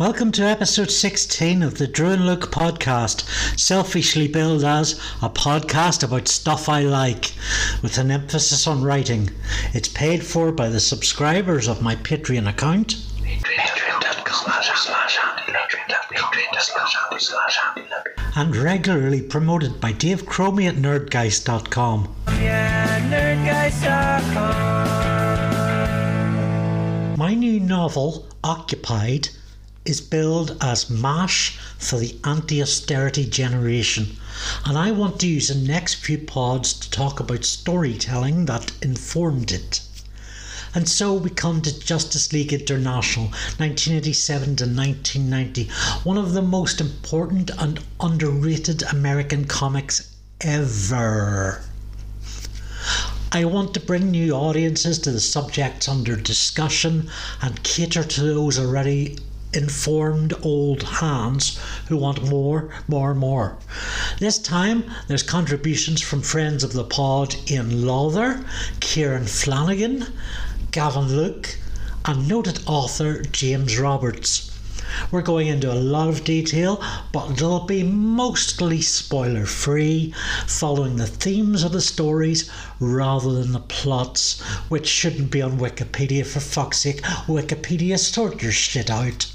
Welcome to episode 16 of the Drew and Luke podcast, selfishly billed as a podcast about stuff I like, with an emphasis on writing. It's paid for by the subscribers of my Patreon account. And regularly promoted by Dave Cromie at nerdgeist.com. My new novel, Occupied, is billed as MASH for the anti austerity generation, and I want to use the next few pods to talk about storytelling that informed it. And so we come to Justice League International 1987 to 1990, one of the most important and underrated American comics ever. I want to bring new audiences to the subjects under discussion and cater to those already informed old hands who want more, more, more. This time, there's contributions from friends of the pod Ian Lawther, Ciaran Flanagan, Gavin Luke, and noted author James Roberts. We're going into a lot of detail, but it'll be mostly spoiler free, following the themes of the stories rather than the plots, which shouldn't be on Wikipedia for fuck's sake. Wikipedia, sort your shit out.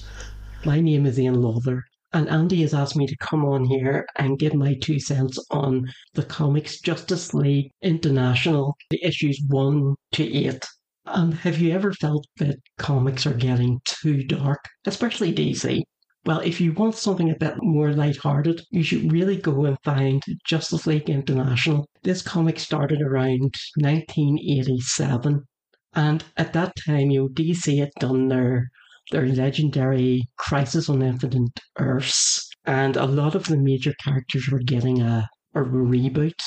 My name is Ian Lawther, and Andy has asked me to come on here and give my two cents on the comics Justice League International, the issues 1 to 8. And have you ever felt that comics are getting too dark, especially DC? Well, if you want something a bit more light-hearted, you should really go and find Justice League International. This comic started around 1987, and at that time, you know, DC had done their their legendary Crisis on Infinite Earths, and a lot of the major characters were getting a, a reboot,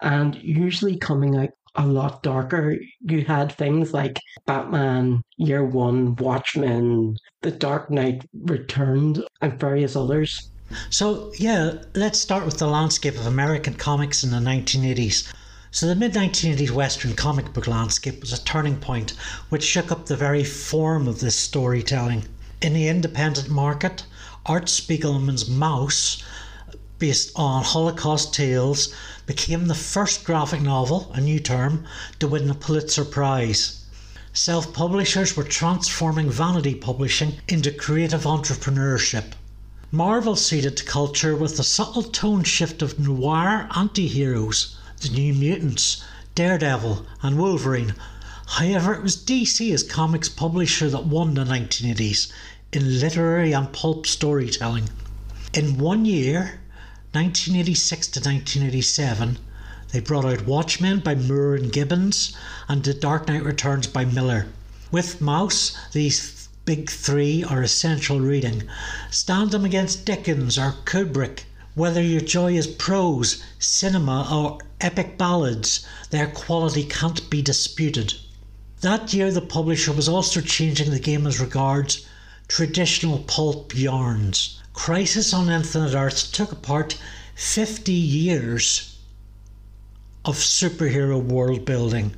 and usually coming out a lot darker. You had things like Batman Year One, Watchmen, The Dark Knight Returned, and various others. So, yeah, let's start with the landscape of American comics in the 1980s. So, the mid 1980s Western comic book landscape was a turning point which shook up the very form of this storytelling. In the independent market, Art Spiegelman's Maus, based on Holocaust tales, became the first graphic novel, a new term, to win the Pulitzer Prize. Self publishers were transforming vanity publishing into creative entrepreneurship. Marvel seeded culture with the subtle tone shift of noir anti heroes the New Mutants, Daredevil, and Wolverine. However, it was DC as comics publisher that won the 1980s in literary and pulp storytelling. In one year, 1986 to 1987, they brought out Watchmen by Moore and Gibbons and The Dark Knight Returns by Miller. With Maus, these big three are essential reading. Stand them against Dickens or Kubrick. Whether your joy is prose, cinema, or epic ballads, their quality can't be disputed. That year, the publisher was also changing the game as regards traditional pulp yarns. Crisis on Infinite Earths took apart 50 years of superhero world building.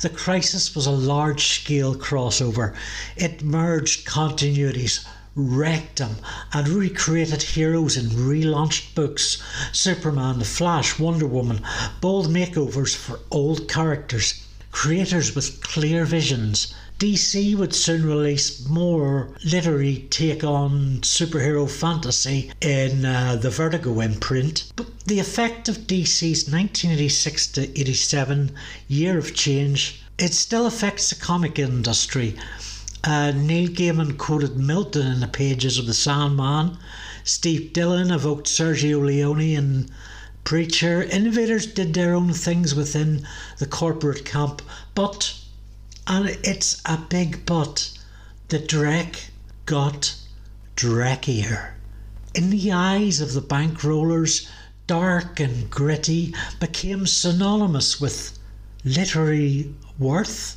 The Crisis was a large scale crossover. It merged continuities, wrecked them, and recreated heroes in relaunched books Superman, The Flash, Wonder Woman, bold makeovers for old characters, creators with clear visions. DC would soon release more literary take on superhero fantasy in uh, the Vertigo imprint. But the effect of DC's 1986 to 87 year of change, it still affects the comic industry uh, Neil Gaiman quoted Milton in the pages of The Sandman. Steve Dillon evoked Sergio Leone in Preacher. Innovators did their own things within the corporate camp, but, and it's a big but, the Drek got dreckier. In the eyes of the bankrollers, dark and gritty became synonymous with literary worth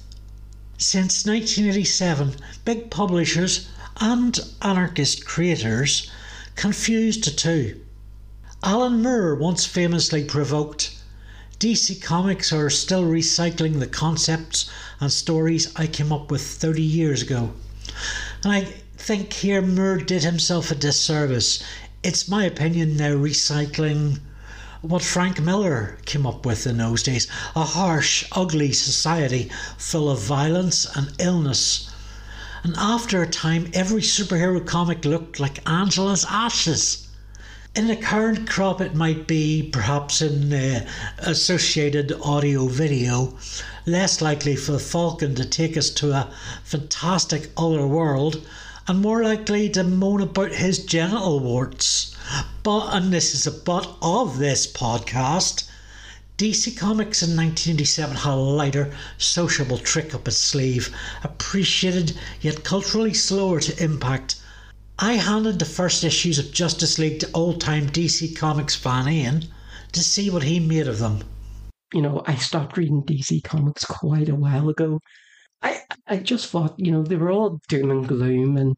since 1987, big publishers and anarchist creators confused the two. Alan Moore once famously provoked DC Comics are still recycling the concepts and stories I came up with 30 years ago. And I think here Moore did himself a disservice. It's my opinion now recycling what Frank Miller came up with in those days a harsh, ugly society full of violence and illness. And after a time, every superhero comic looked like Angela's ashes. In the current crop, it might be perhaps in uh, associated audio video, less likely for the Falcon to take us to a fantastic other world, and more likely to moan about his genital warts. But, and this is a but of this podcast, DC Comics in 1987 had a lighter, sociable trick up its sleeve, appreciated yet culturally slower to impact I handed the first issues of Justice League to old time DC Comics fan Ian to see what he made of them. You know, I stopped reading DC Comics quite a while ago. I I just thought, you know, they were all doom and gloom. And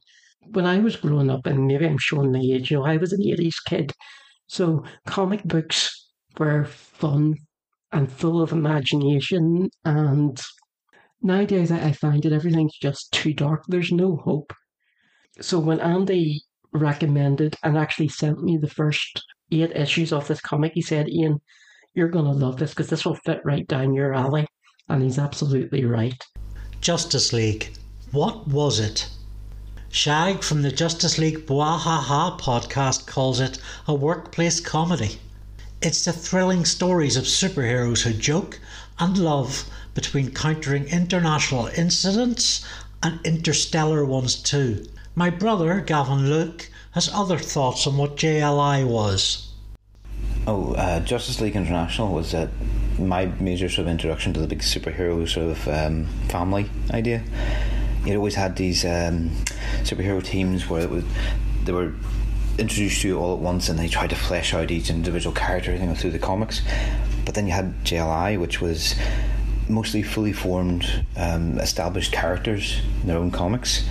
when I was growing up, and maybe I'm showing my age, you know, I was an 80s kid. So comic books were fun and full of imagination. And nowadays I, find that everything's just too dark. There's no hope. So when Andy recommended and actually sent me the first eight issues of this comic, he said, Ian, you're going to love this because this will fit right down your alley. And he's absolutely right. Justice League. What was it? Shag from the Justice League Bwahaha podcast calls it a workplace comedy. It's the thrilling stories of superheroes who joke and love between countering international incidents and interstellar ones too. My brother, Gavin Luke, has other thoughts on what JLI was. Oh, uh, Justice League International was uh, my major sort of introduction to the big superhero sort of um, family idea. It always had these um, superhero teams where it was, they were introduced to you all at once and they tried to flesh out each individual character you know, through the comics. But then you had JLI, which was mostly fully formed, um, established characters in their own comics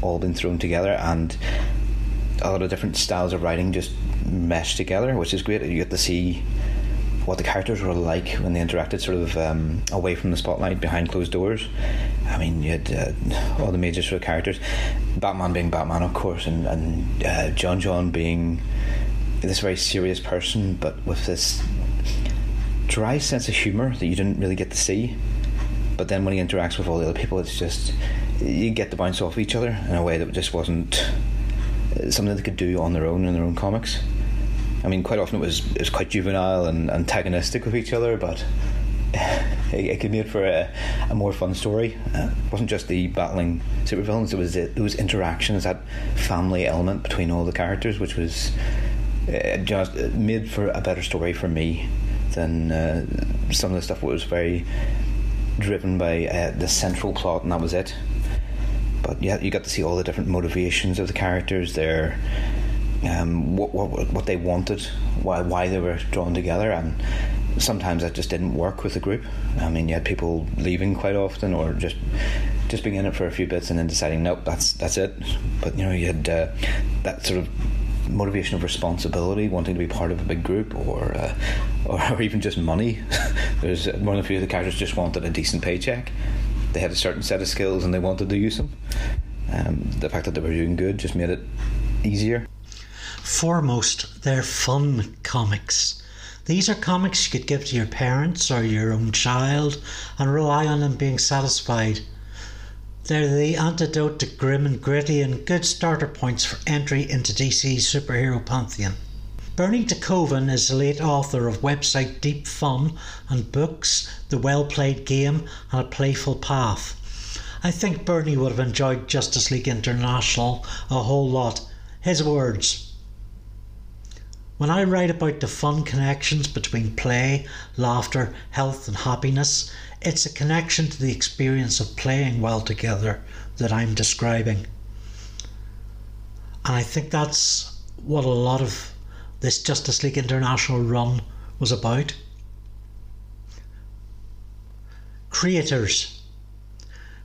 all been thrown together and a lot of different styles of writing just meshed together, which is great. You get to see what the characters were like when they interacted, sort of um, away from the spotlight, behind closed doors. I mean, you had uh, all the major sort of characters, Batman being Batman, of course, and and uh, John John being this very serious person, but with this dry sense of humour that you didn't really get to see. But then when he interacts with all the other people, it's just you get to bounce off each other in a way that just wasn't uh, something they could do on their own in their own comics. I mean, quite often it was it was quite juvenile and antagonistic with each other, but it, it could make for a, a more fun story. Uh, it wasn't just the battling supervillains; it was it was interactions, that family element between all the characters, which was uh, just made for a better story for me than uh, some of the stuff was very driven by uh, the central plot, and that was it. But yeah, you got to see all the different motivations of the characters, their um, what, what what they wanted, why why they were drawn together, and sometimes that just didn't work with the group. I mean, you had people leaving quite often, or just just being in it for a few bits and then deciding, nope, that's that's it. But you know, you had uh, that sort of motivation of responsibility, wanting to be part of a big group, or uh, or, or, even just money. There's one of the few of the characters just wanted a decent paycheck. They had a certain set of skills and they wanted to use them. Um, the fact that they were doing good just made it easier. Foremost, they're fun comics. These are comics you could give to your parents or your own child and rely on them being satisfied. They're the antidote to grim and gritty and good starter points for entry into DC's superhero pantheon. Bernie DeKoven is the late author of website Deep Fun and books The Well Played Game and A Playful Path. I think Bernie would have enjoyed Justice League International a whole lot. His words When I write about the fun connections between play, laughter, health, and happiness, it's a connection to the experience of playing well together that I'm describing. And I think that's what a lot of this Justice League International run was about. Creators.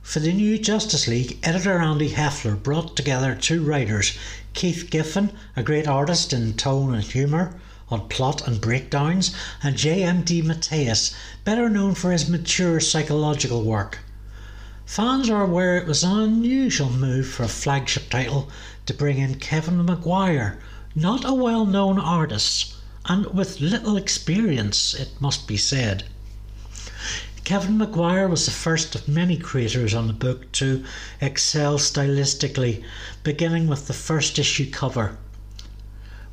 For the new Justice League, editor Andy Helfer brought together two writers, Keith Giffen, a great artist in tone and humour, on plot and breakdowns, and J.M.D. DeMatteis, better known for his mature psychological work. Fans are aware it was an unusual move for a flagship title to bring in Kevin Maguire, not a well known artist, and with little experience, it must be said. Kevin Maguire was the first of many creators on the book to excel stylistically, beginning with the first issue cover.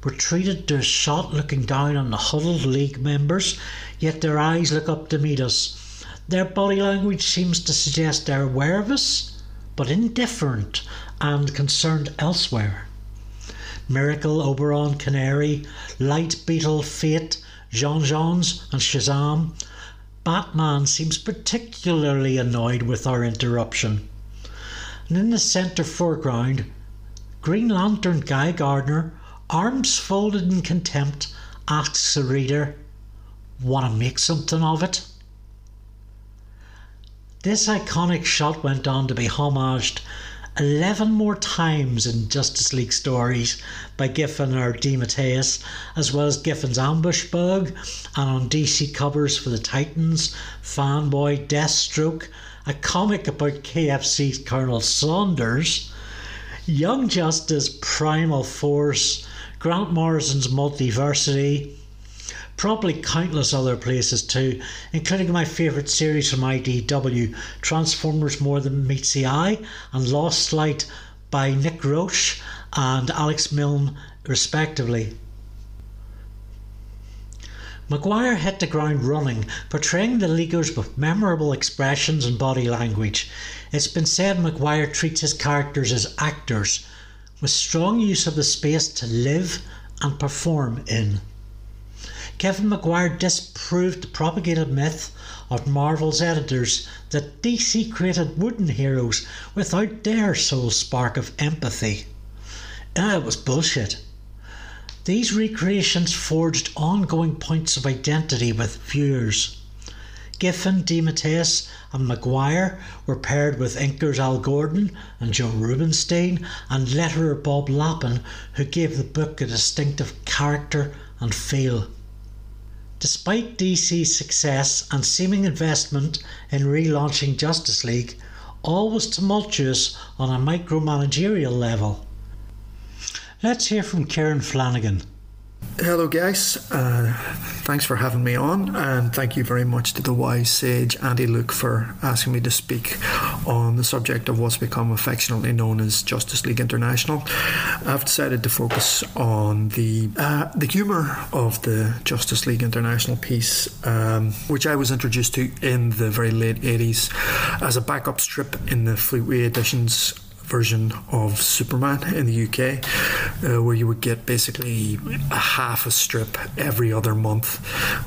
We're treated to a shot looking down on the huddled league members, yet their eyes look up to meet us their body language seems to suggest they're aware of us, but indifferent and concerned elsewhere. Miracle, Oberon, Canary, Light, Beetle, Fate, Jean Jeans, and Shazam. Batman seems particularly annoyed with our interruption. And in the centre foreground, Green Lantern Guy Gardner, arms folded in contempt, asks the reader, Want to make something of it? This iconic shot went on to be homaged 11 more times in Justice League stories by Giffen or DeMatteis, as well as Giffen's Ambush Bug, and on DC covers for the Titans, Fanboy, Deathstroke, a comic about KFC's Colonel Sanders, Young Justice, Primal Force, Grant Morrison's Multiversity, probably countless other places too, including my favourite series from IDW, Transformers More Than Meets the Eye, and Lost Light by Nick Roche and Alex Milne, respectively. Maguire hit the ground running, portraying the Leaguers with memorable expressions and body language. It's been said Maguire treats his characters as actors, with strong use of the space to live and perform in. Kevin Maguire disproved the propagated myth of Marvel's editors that DC created wooden heroes without their sole spark of empathy. And it was bullshit. These recreations forged ongoing points of identity with viewers. Giffen, DeMatteis, and Maguire were paired with inkers Al Gordon and Joe Rubinstein and letterer Bob Lappan, who gave the book a distinctive character and feel. Despite DC's success and seeming investment in relaunching Justice League, all was tumultuous on a micromanagerial level. Let's hear from Ciaran Flanagan. Hello, guys. Uh, thanks for having me on, and thank you very much to the wise sage Andy Luke for asking me to speak on the subject of what's become affectionately known as Justice League International. I've decided to focus on the uh, the humour of the Justice League International piece, um, which I was introduced to in the very late 80s as a backup strip in the Fleetway editions version of Superman in the UK, uh, where you would get basically a half a strip every other month,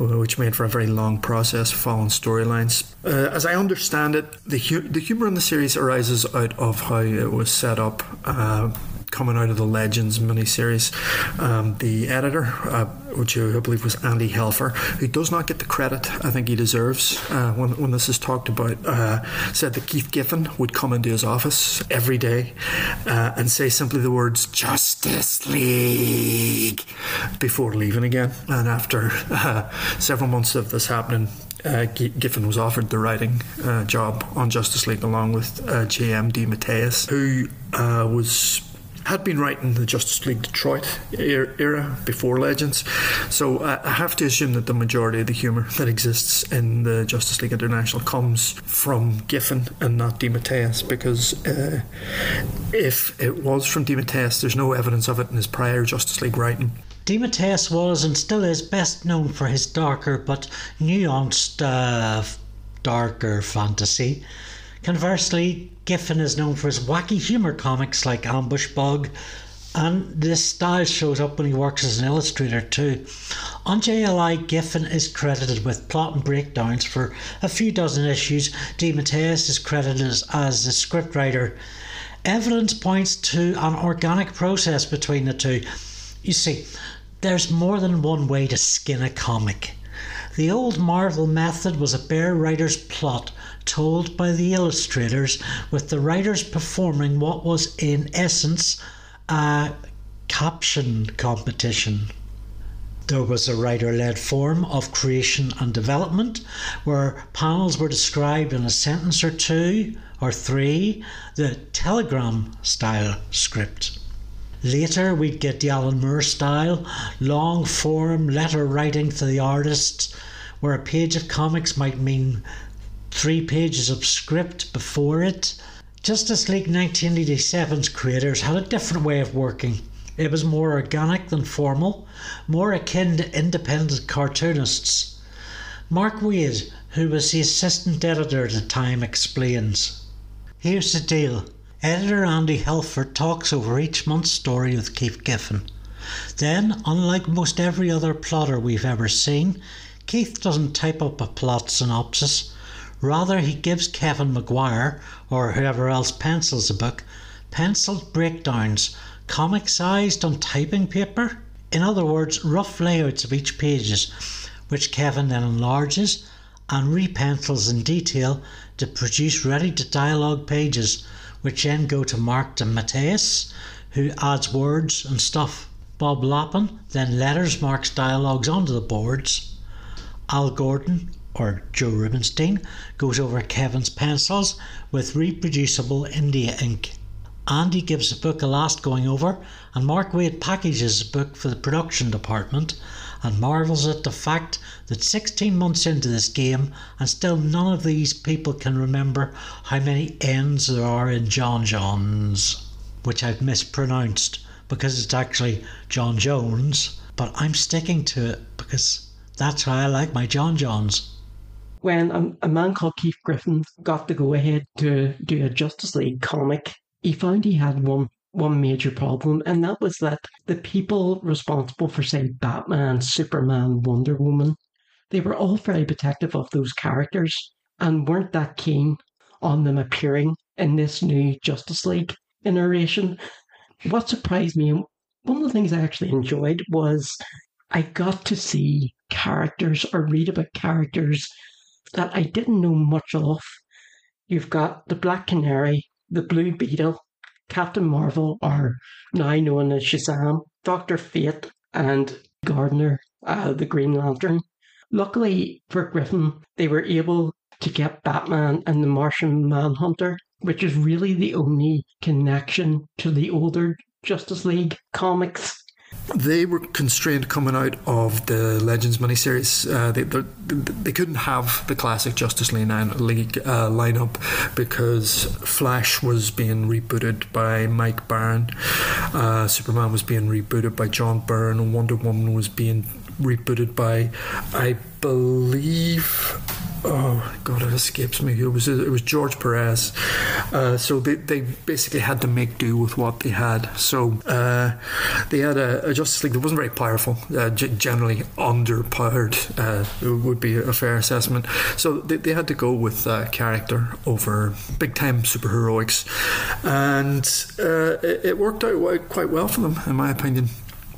uh, which made for a very long process following storylines. Uh, as I understand it, the, hu- the humour in the series arises out of how it was set up uh, coming out of the Legends miniseries. Um, the editor, uh, which I believe was Andy Helfer, who does not get the credit I think he deserves uh, when, when this is talked about, uh, said that Keith Giffen would come into his office every day uh, and say simply the words Justice League before leaving again. And after uh, several months of this happening, uh, Giffen was offered the writing uh, job on Justice League along with uh, J.M. DeMatteis, who uh, was had been writing the Justice League Detroit era before Legends, so I have to assume that the majority of the humour that exists in the Justice League International comes from Giffen and not DeMatteis, because uh, if it was from DeMatteis, there's no evidence of it in his prior Justice League writing. DeMatteis was and still is best known for his darker but nuanced, uh, darker fantasy. Conversely, Giffen is known for his wacky humour comics like Ambush Bug, and this style shows up when he works as an illustrator too. On JLI, Giffen is credited with plot and breakdowns for a few dozen issues. DeMatteis is credited as, as the scriptwriter. Evidence points to an organic process between the two. You see, there's more than one way to skin a comic. The old Marvel method was a bare writer's plot told by the illustrators, with the writers performing what was in essence a caption competition. There was a writer led form of creation and development where panels were described in a sentence or two or 3. The telegram style script. Later, we'd get the Alan Moore style, long form letter writing to the artists, where a page of comics might mean three pages of script before it. Justice League 1987's creators had a different way of working. It was more organic than formal, more akin to independent cartoonists. Mark Waid, who was the assistant editor at the time, explains. Here's the deal Editor Andy Helfer talks over each month's story with Keith Giffen. Then, unlike most every other plotter we've ever seen, Keith doesn't type up a plot synopsis. Rather, he gives Kevin Maguire, or whoever else pencils the book, penciled breakdowns, comic sized on typing paper. In other words, rough layouts of each pages, which Kevin then enlarges and repencils in detail to produce ready to dialogue pages which then go to Mark DeMatteis, who adds words and stuff. Bob Lappan then letters Mark's dialogues onto the boards. Al Gordon, or Joe Rubinstein, goes over Kevin's pencils with reproducible India ink. Andy gives the book a last going over, and Mark Waid packages the book for the production department and marvels at the fact that 16 months into this game and still none of these people can remember how many N's there are in John Johns, which I've mispronounced because it's actually John Jones, but I'm sticking to it because that's how I like my John Johns. When a, a man called Keith Giffen got the go ahead to do a Justice League comic, he found he had one one major problem, and that was that the people responsible for, say, Batman, Superman, Wonder Woman, they were all very protective of those characters and weren't that keen on them appearing in this new Justice League iteration. What surprised me, one of the things I actually enjoyed was I got to see characters or read about characters that I didn't know much of. You've got the Black Canary, the Blue Beetle, Captain Marvel are now known as Shazam, Doctor Fate, and Gardner, uh, the Green Lantern. Luckily for Giffen, they were able to get Batman and the Martian Manhunter, which is really the only connection to the older Justice League comics they were constrained coming out of the Legends miniseries. Uh, they, they, couldn't have the classic Justice League, uh, lineup because Flash was being rebooted by Mike Baron, uh, Superman was being rebooted by John Byrne, and Wonder Woman was being rebooted by, I believe, oh god, it escapes me. It was it was George Perez. Uh, so they, they basically had to make do with what they had. So uh, they had a, a, Justice League that wasn't very powerful, uh, g- generally underpowered. Uh, would be a fair assessment. So they, they had to go with character over big time superheroics, and uh, it, it worked out quite well for them, in my opinion.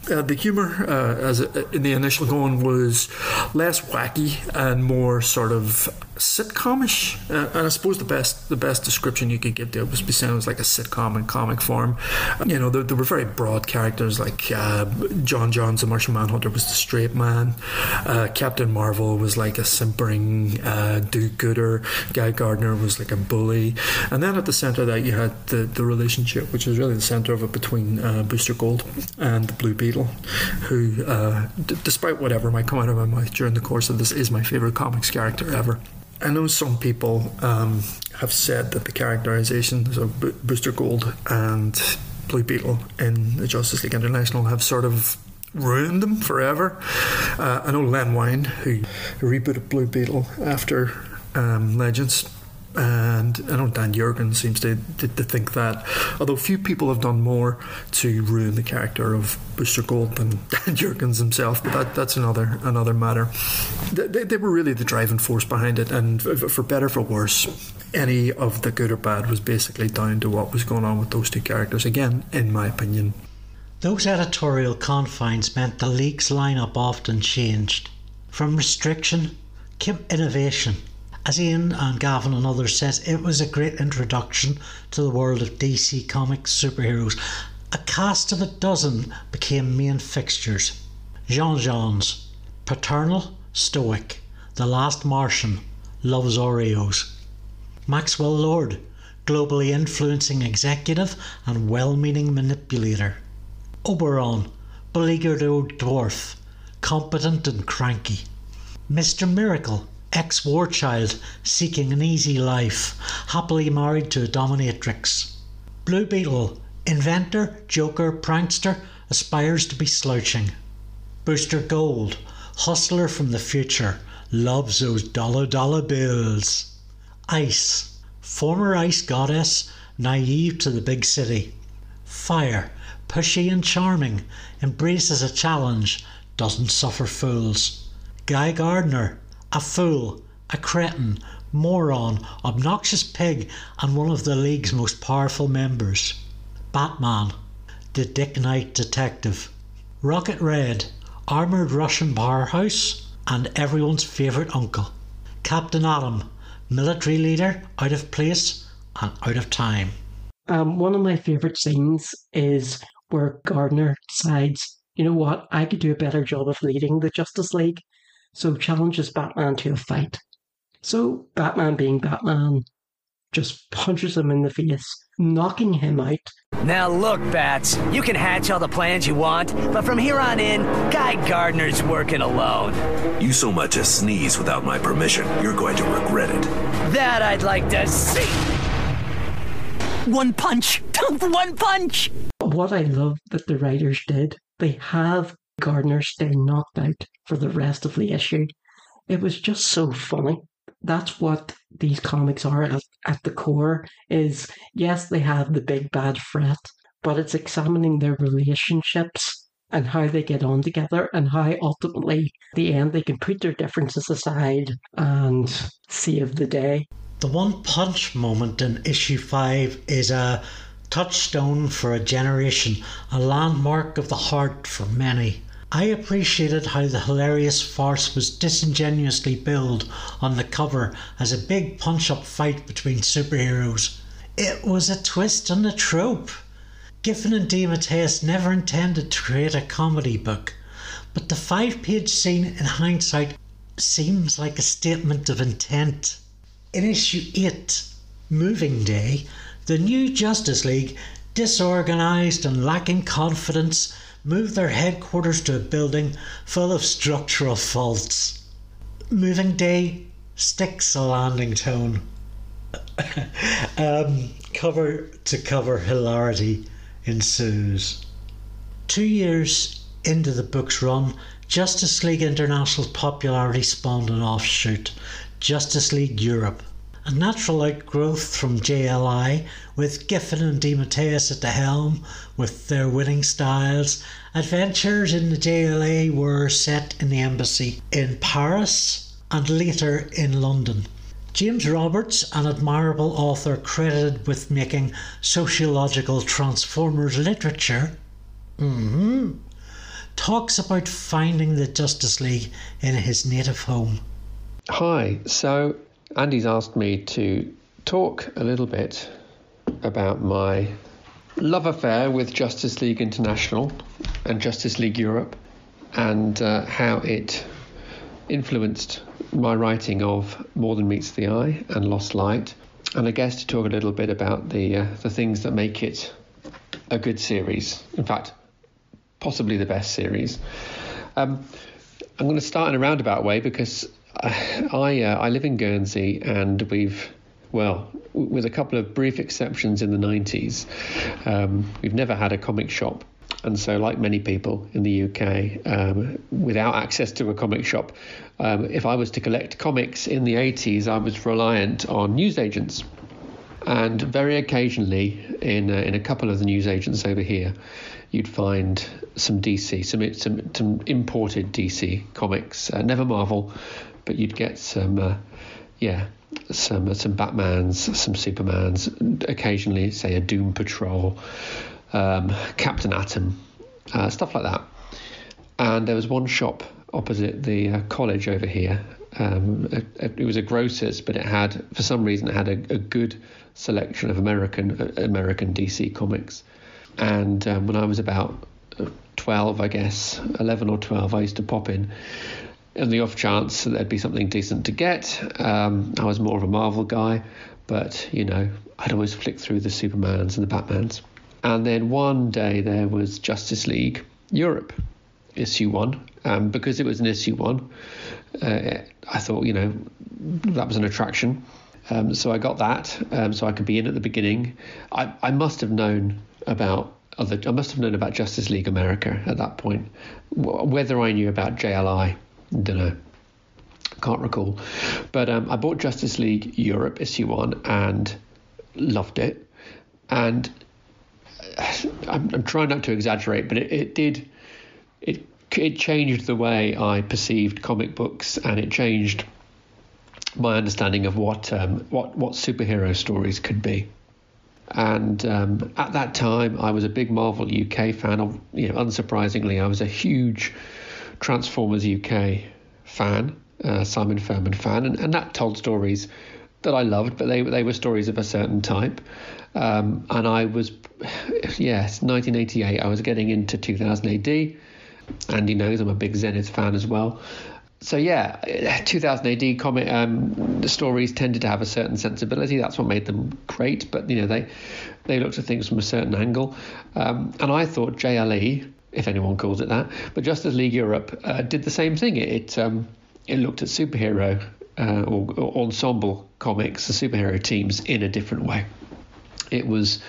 Uh, the humor, uh, as in the initial going, was less wacky and more sort of sitcomish. Uh, and I suppose the best the best description you could give to it was be saying it was like a sitcom in comic form. You know, there, there were very broad characters like uh, John Johns, the Martian Manhunter, was the straight man. Uh, Captain Marvel was like a simpering uh, do-gooder. Guy Gardner was like a bully. And then at the centre of that, you had the, the relationship, which was really the centre of it between uh, Booster Gold and the Blue Beetle, who, uh, d- despite whatever might come out of my mouth during the course of this, is my favourite comics character ever. I know some people um, have said that the characterizations of Bo- Booster Gold and Blue Beetle in the Justice League International have sort of ruined them forever. Uh, I know Len Wein, who rebooted Blue Beetle after um, Legends, and I know Dan Jurgen seems to, to, to, think that, although few people have done more to ruin the character of Booster Gold than Dan Jurgens himself, but that, that's another another matter. They, they were really the driving force behind it, and for better or for worse, any of the good or bad was basically down to what was going on with those two characters. Again, in my opinion. Those editorial confines meant the league's lineup often changed. From restriction came innovation as Ian and Gavin and others says, it was a great introduction to the world of DC Comics superheroes. A cast of a dozen became main fixtures. Jean Johns, paternal, stoic, the last Martian, loves Oreos. Maxwell Lord, globally influencing executive and well meaning manipulator. Oberon, beleaguered old dwarf, competent and cranky. Mr. Miracle, ex war child seeking an easy life, happily married to a dominatrix. Blue Beetle, inventor, joker, prankster, aspires to be slouching. Booster Gold, hustler from the future, loves those dollar dollar bills. Ice, former ice goddess, naive to the big city. Fire, pushy and charming, embraces a challenge, doesn't suffer fools. Guy Gardner, a fool, a cretin, moron, obnoxious pig, and one of the League's most powerful members. Batman, the Dick Knight detective. Rocket Red, armoured Russian powerhouse, and everyone's favourite uncle. Captain Atom, military leader, out of place and out of time. Um, one of my favourite scenes is where Gardner decides, you know what, I could do a better job of leading the Justice League, so challenges Batman to a fight. So Batman, being Batman, just punches him in the face, knocking him out. Now look, Bats, you can hatch all the plans you want, but from here on in, Guy Gardner's working alone. You so much as sneeze without my permission, you're going to regret it. That I'd like to see. One punch! One punch! What I love that the writers did, they have Gardner stay knocked out for the rest of the issue. It was just so funny. That's what these comics are at, at the core is yes, they have the big bad threat, but it's examining their relationships and how they get on together and how ultimately the end they can put their differences aside and save the day. The one punch moment in issue 5 is a touchstone for a generation, a landmark of the heart for many. I appreciated how the hilarious farce was disingenuously billed on the cover as a big punch up fight between superheroes. It was a twist on the trope. Giffen and DeMatteis never intended to create a comedy book, but the five page scene in hindsight seems like a statement of intent. In issue 8, Moving Day, the new Justice League, disorganised and lacking confidence, moved their headquarters to a building full of structural faults. Moving Day sticks a landing tone. um, cover to cover hilarity ensues. Two years into the book's run, Justice League International's popularity spawned an offshoot, Justice League Europe. A natural outgrowth from JLI, with Giffen and DeMatteis at the helm, with their winning styles. Adventures in the JLA were set in the embassy in Paris and later in London. James Roberts, an admirable author credited with making sociological Transformers literature, mm-hmm, talks about finding the Justice League in his native home. Hi, so Andy's asked me to talk a little bit about my love affair with Justice League International and Justice League Europe and uh, how it influenced my writing of More Than Meets the Eye and Lost Light. And I guess to talk a little bit about the uh, the things that make it a good series. In fact, possibly the best series. Um, I'm going to start in a roundabout way because I uh, I live in Guernsey, and we've well, with a couple of brief exceptions in the 90s, um, we've never had a comic shop. And so, like many people in the UK, um, without access to a comic shop, um, if I was to collect comics in the 80s, I was reliant on newsagents. And very occasionally, in, uh, in a couple of the newsagents over here, you'd find some DC, some, some, some imported DC comics, uh, never Marvel, but you'd get some, uh, yeah, some some Batmans, some Supermans, occasionally say a Doom Patrol, um, Captain Atom, uh, stuff like that. And there was one shop opposite the uh, college over here. Um, it, it, was a grocer's, but it had, for some reason, it had a, a good selection of American uh, American DC comics. And um, when I was about uh, 12, I guess, 11 or 12, I used to pop in in the off chance that there'd be something decent to get. Um, I was more of a Marvel guy, but you know, I'd always flick through the Supermans and the Batmans. And then one day there was Justice League Europe, issue one. Um, because it was an issue one, uh, I thought, you know, that was an attraction. Um, so I got that, um, so I could be in at the beginning. I, I must have known about other. I must have known about Justice League America at that point. Whether I knew about JLI, don't know. Can't recall. But um, I bought Justice League Europe issue one and loved it. And I'm, I'm trying not to exaggerate, but it, it did. It it changed the way I perceived comic books, and it changed my understanding of what um, what what superhero stories could be. And um, at that time, I was a big Marvel UK fan. Of, you know, unsurprisingly, I was a huge Transformers UK fan, uh, Simon Furman fan, and, and that told stories that I loved, but they they were stories of a certain type. Um, and I was, yes, 1988. I was getting into 2000 AD. Andy knows I'm a big Zenith fan as well so yeah, 2000 AD comic um, the stories tended to have a certain sensibility. That's what made them great. But you know they they looked at things from a certain angle, um, and I thought JLE, if anyone calls it that, but Justice League Europe uh, did the same thing. It um, it looked at superhero uh, or, or ensemble comics, the superhero teams in a different way. It was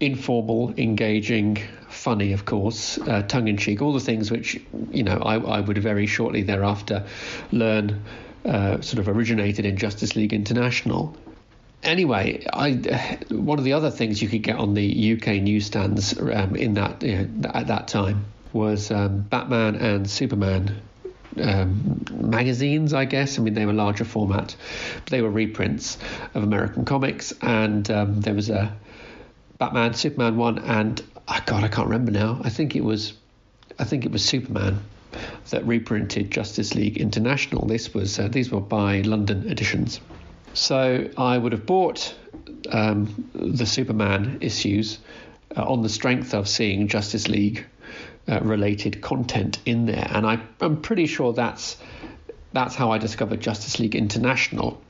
informal, engaging, funny, of course, uh, tongue in cheek, all the things which, you know, I, I would very shortly thereafter learn uh, sort of originated in Justice League International. Anyway, I one of the other things you could get on the UK newsstands um, in that you know, at that time was um, Batman and Superman um, magazines, I guess. I mean, they were larger format, but they were reprints of American comics, and um, there was a Batman, Superman one, and oh God, I can't remember now. I think it was, I think it was Superman that reprinted Justice League International. This was uh, these were by London editions. So I would have bought um, the Superman issues uh, on the strength of seeing Justice League uh, related content in there, and I, I'm pretty sure that's that's how I discovered Justice League International.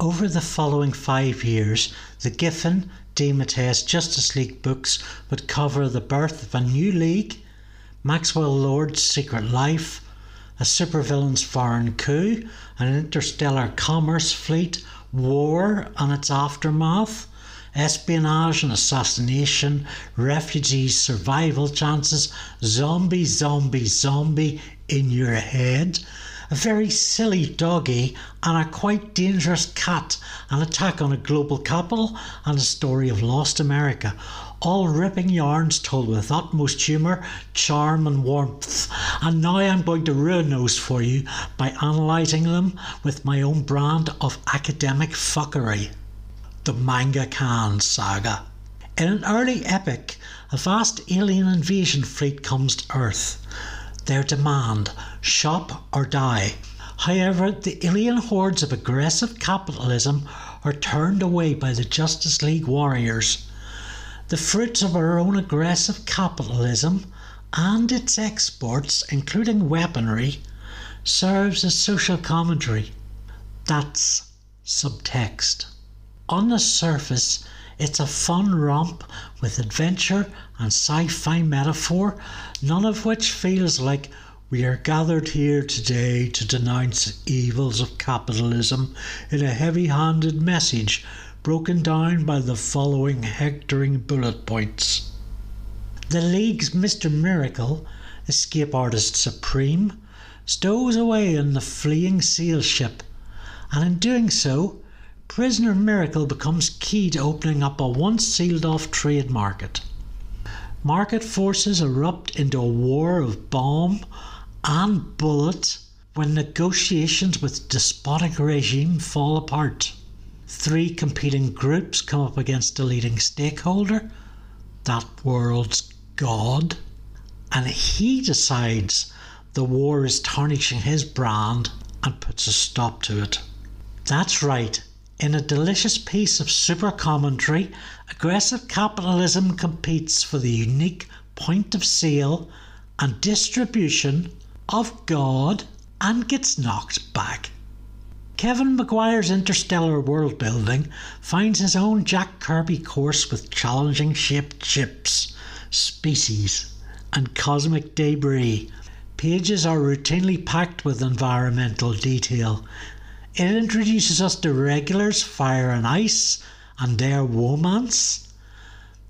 Over the following five years, the Giffen DeMatteis Justice League books would cover the birth of a new league, Maxwell Lord's secret life, a supervillain's foreign coup, an interstellar commerce fleet, war and its aftermath, espionage and assassination, refugees' survival chances, zombie, zombie, zombie in your head, a very silly doggy and a quite dangerous cat, an attack on a global capital, and a story of lost America. All ripping yarns told with utmost humour, charm, and warmth. And now I'm going to ruin those for you by analysing them with my own brand of academic fuckery. The Manga Khan Saga. In an early epic, a vast alien invasion fleet comes to Earth their demand shop or die. However, the alien hordes of aggressive capitalism are turned away by the Justice League warriors. The fruits of our own aggressive capitalism and its exports, including weaponry, serves as social commentary. That's subtext. On the surface, it's a fun romp with adventure and sci fi metaphor, none of which feels like we are gathered here today to denounce evils of capitalism in a heavy handed message broken down by the following hectoring bullet points. The League's Mr. Miracle, escape artist supreme, stows away in the fleeing seal ship, and in doing so, Prisoner Miracle becomes key to opening up a once sealed off trade market. Market forces erupt into a war of bomb and bullet when negotiations with despotic regime fall apart. Three competing groups come up against a leading stakeholder, that world's God, and he decides the war is tarnishing his brand and puts a stop to it. That's right, in a delicious piece of super commentary, aggressive capitalism competes for the unique point of sale and distribution of God and gets knocked back. Kevin Maguire's interstellar world building finds his own Jack Kirby course with challenging shaped ships, species, and cosmic debris. Pages are routinely packed with environmental detail. It introduces us to regulars Fire and Ice and their romance.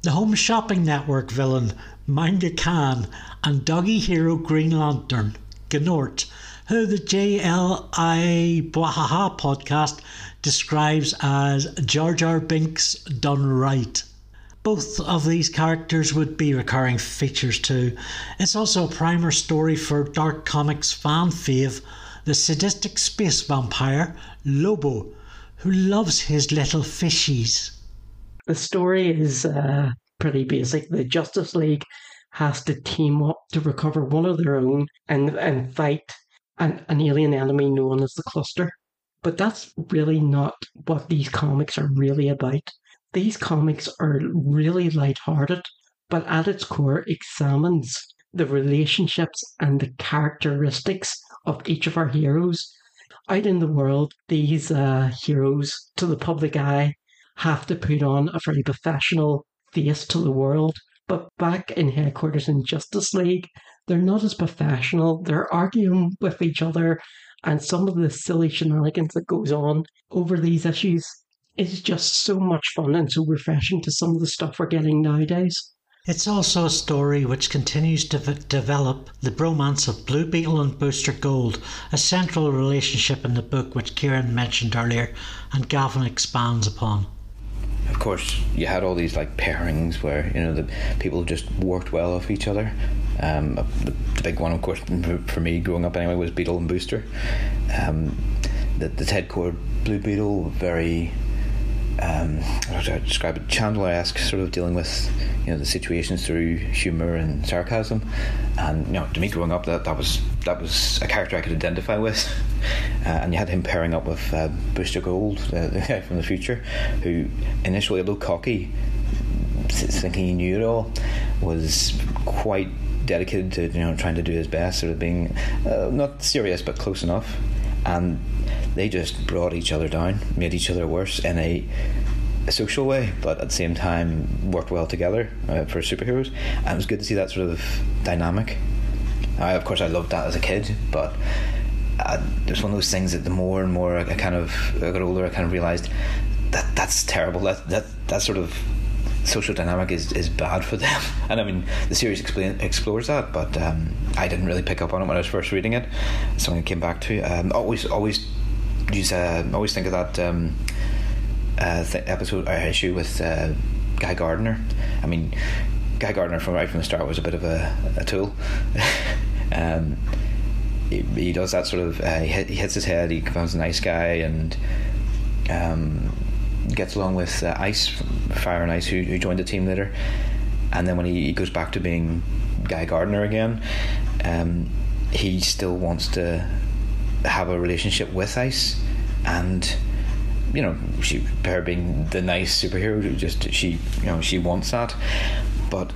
The Home Shopping Network villain Manga Khan and doggy hero Green Lantern, Gnort, who the JLI Bwahaha podcast describes as Jar Jar Binks done right. Both of these characters would be recurring features too. It's also a primer story for Dark Comics fan fave, the sadistic space vampire Lobo, who loves his little fishies. The story is uh, pretty basic. The Justice League has to team up to recover one of their own and, and fight an, an alien enemy known as the Cluster. But that's really not what these comics are really about. These comics are really light-hearted, but at its core examines the relationships and the characteristics of each of our heroes. Out in the world, these uh, heroes, to the public eye, have to put on a very professional face to the world. But back in headquarters in Justice League, they're not as professional. They're arguing with each other, and some of the silly shenanigans that goes on over these issues is just so much fun and so refreshing to some of the stuff we're getting nowadays. It's also a story which continues to v- develop the bromance of Blue Beetle and Booster Gold, a central relationship in the book which Ciaran mentioned earlier and Gavin expands upon of course, you had all these like pairings where you know the people just worked well off each other. Um, the, the, big one, of course, for me growing up anyway, was Beetle and Booster. Um, the, the Ted Kord Blue Beetle, very um, how to describe it, Chandler-esque, sort of dealing with you know the situations through humour and sarcasm. And you know, to me, growing up, that that was that was a character I could identify with. Uh, and you had him pairing up with uh, Booster Gold, uh, the guy from the future, who initially, although cocky, thinking he knew it all, was quite dedicated to you know trying to do his best, sort of being uh, not serious but close enough. And they just brought each other down, made each other worse in a, a social way, but at the same time worked well together uh, for superheroes. And it was good to see that sort of dynamic. I, of course, I loved that as a kid, but uh, it's one of those things that the more and more I, kind of I got older, I kind of realised that that's terrible. That that that sort of social dynamic is, is bad for them. And I mean, the series explain, explores that, but um, I didn't really pick up on it when I was first reading it. Something I came back to. Um, always, always use. Uh, always think of that um, uh, th- episode or issue with uh, Guy Gardner. I mean, Guy Gardner from right from the start was a bit of a, a tool. um, he, he, does that sort of. Uh, he, hit, he, hits his head. He becomes a nice guy and um, gets along with uh, Ice, Fire and Ice, who, who joined the team later. And then when he, he goes back to being Guy Gardner again, um, he still wants to have a relationship with Ice, and you know, she her being the nice superhero, just she you know she wants that, but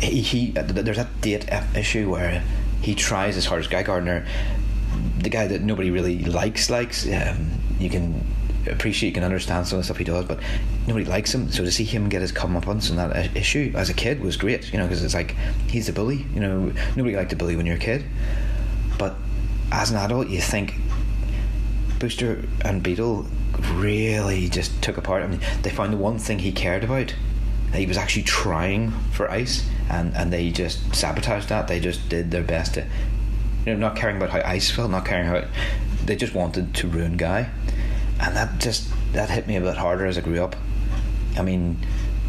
he, he there's that date issue where he tries as hard as Guy Gardner, the guy that nobody really likes likes. Um, you can appreciate, you can understand some of the stuff he does, but nobody likes him. So to see him get his comeuppance on that uh, issue as a kid was great, you know, because it's like he's a bully. You know, nobody liked a bully when you're a kid, but as an adult, you think Booster and Beetle really just took apart. I mean, they found the one thing he cared about. He was actually trying for ice, and, and they just sabotaged that. They just did their best to, you know, not caring about how ice felt, not caring how. They just wanted to ruin Guy, and that just that hit me a bit harder as I grew up. I mean,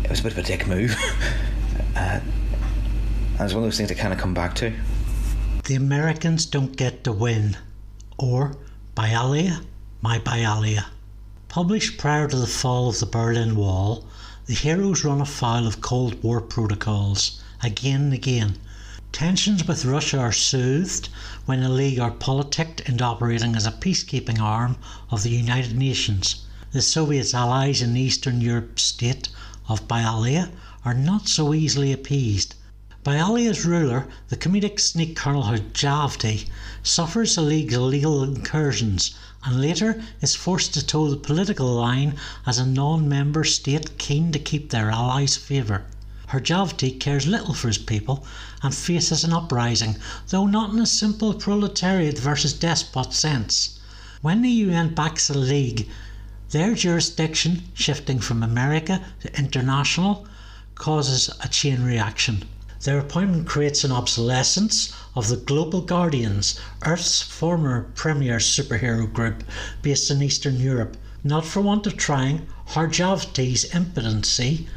it was a bit of a dick move. uh, and it's one of those things I kind of come back to. The Americans don't get to win, or Bialya, my Bialya. Published prior to the fall of the Berlin Wall, the heroes run afoul of Cold War protocols again and again. Tensions with Russia are soothed when the League are politicked into operating as a peacekeeping arm of the United Nations. The Soviets' allies in Eastern Europe state of Bialya are not so easily appeased Bialya's ruler, the comedic sneak Colonel Harjavti, suffers the League's illegal incursions and later is forced to toe the political line as a non member state keen to keep their allies' favour. Harjavti cares little for his people and faces an uprising, though not in a simple proletariat versus despot sense. When the UN backs a League, their jurisdiction, shifting from America to international, causes a chain reaction. Their appointment creates an obsolescence of the Global Guardians, Earth's former premier superhero group based in Eastern Europe. Not for want of trying, Harjavti's impotency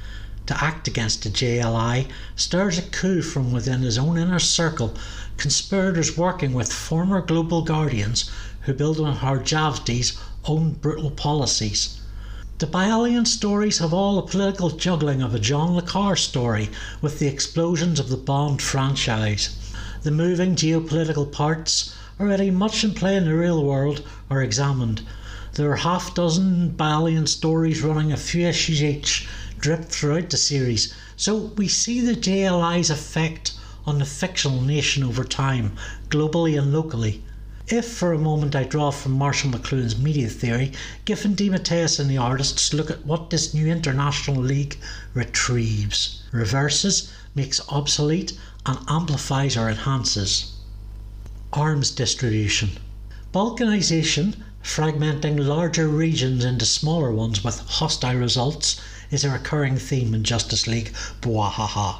to act against the JLI stirs a coup from within his own inner circle, conspirators working with former global guardians who build on Harjavti's own brutal policies. The Bialyan stories have all the political juggling of a John Le Carre story with the explosions of the Bond franchise. The moving geopolitical parts, already much in play in the real world, are examined. There are half dozen Bialyan stories running a few issues each, dripped throughout the series, so we see the JLI's effect on the fictional nation over time, globally and locally. If for a moment I draw from Marshall McLuhan's media theory, Giffen DeMatteis and the artists look at what this new international league retrieves, reverses, makes obsolete, and amplifies or enhances. Arms distribution. Balkanization, fragmenting larger regions into smaller ones with hostile results, is a recurring theme in Justice League Bwahaha.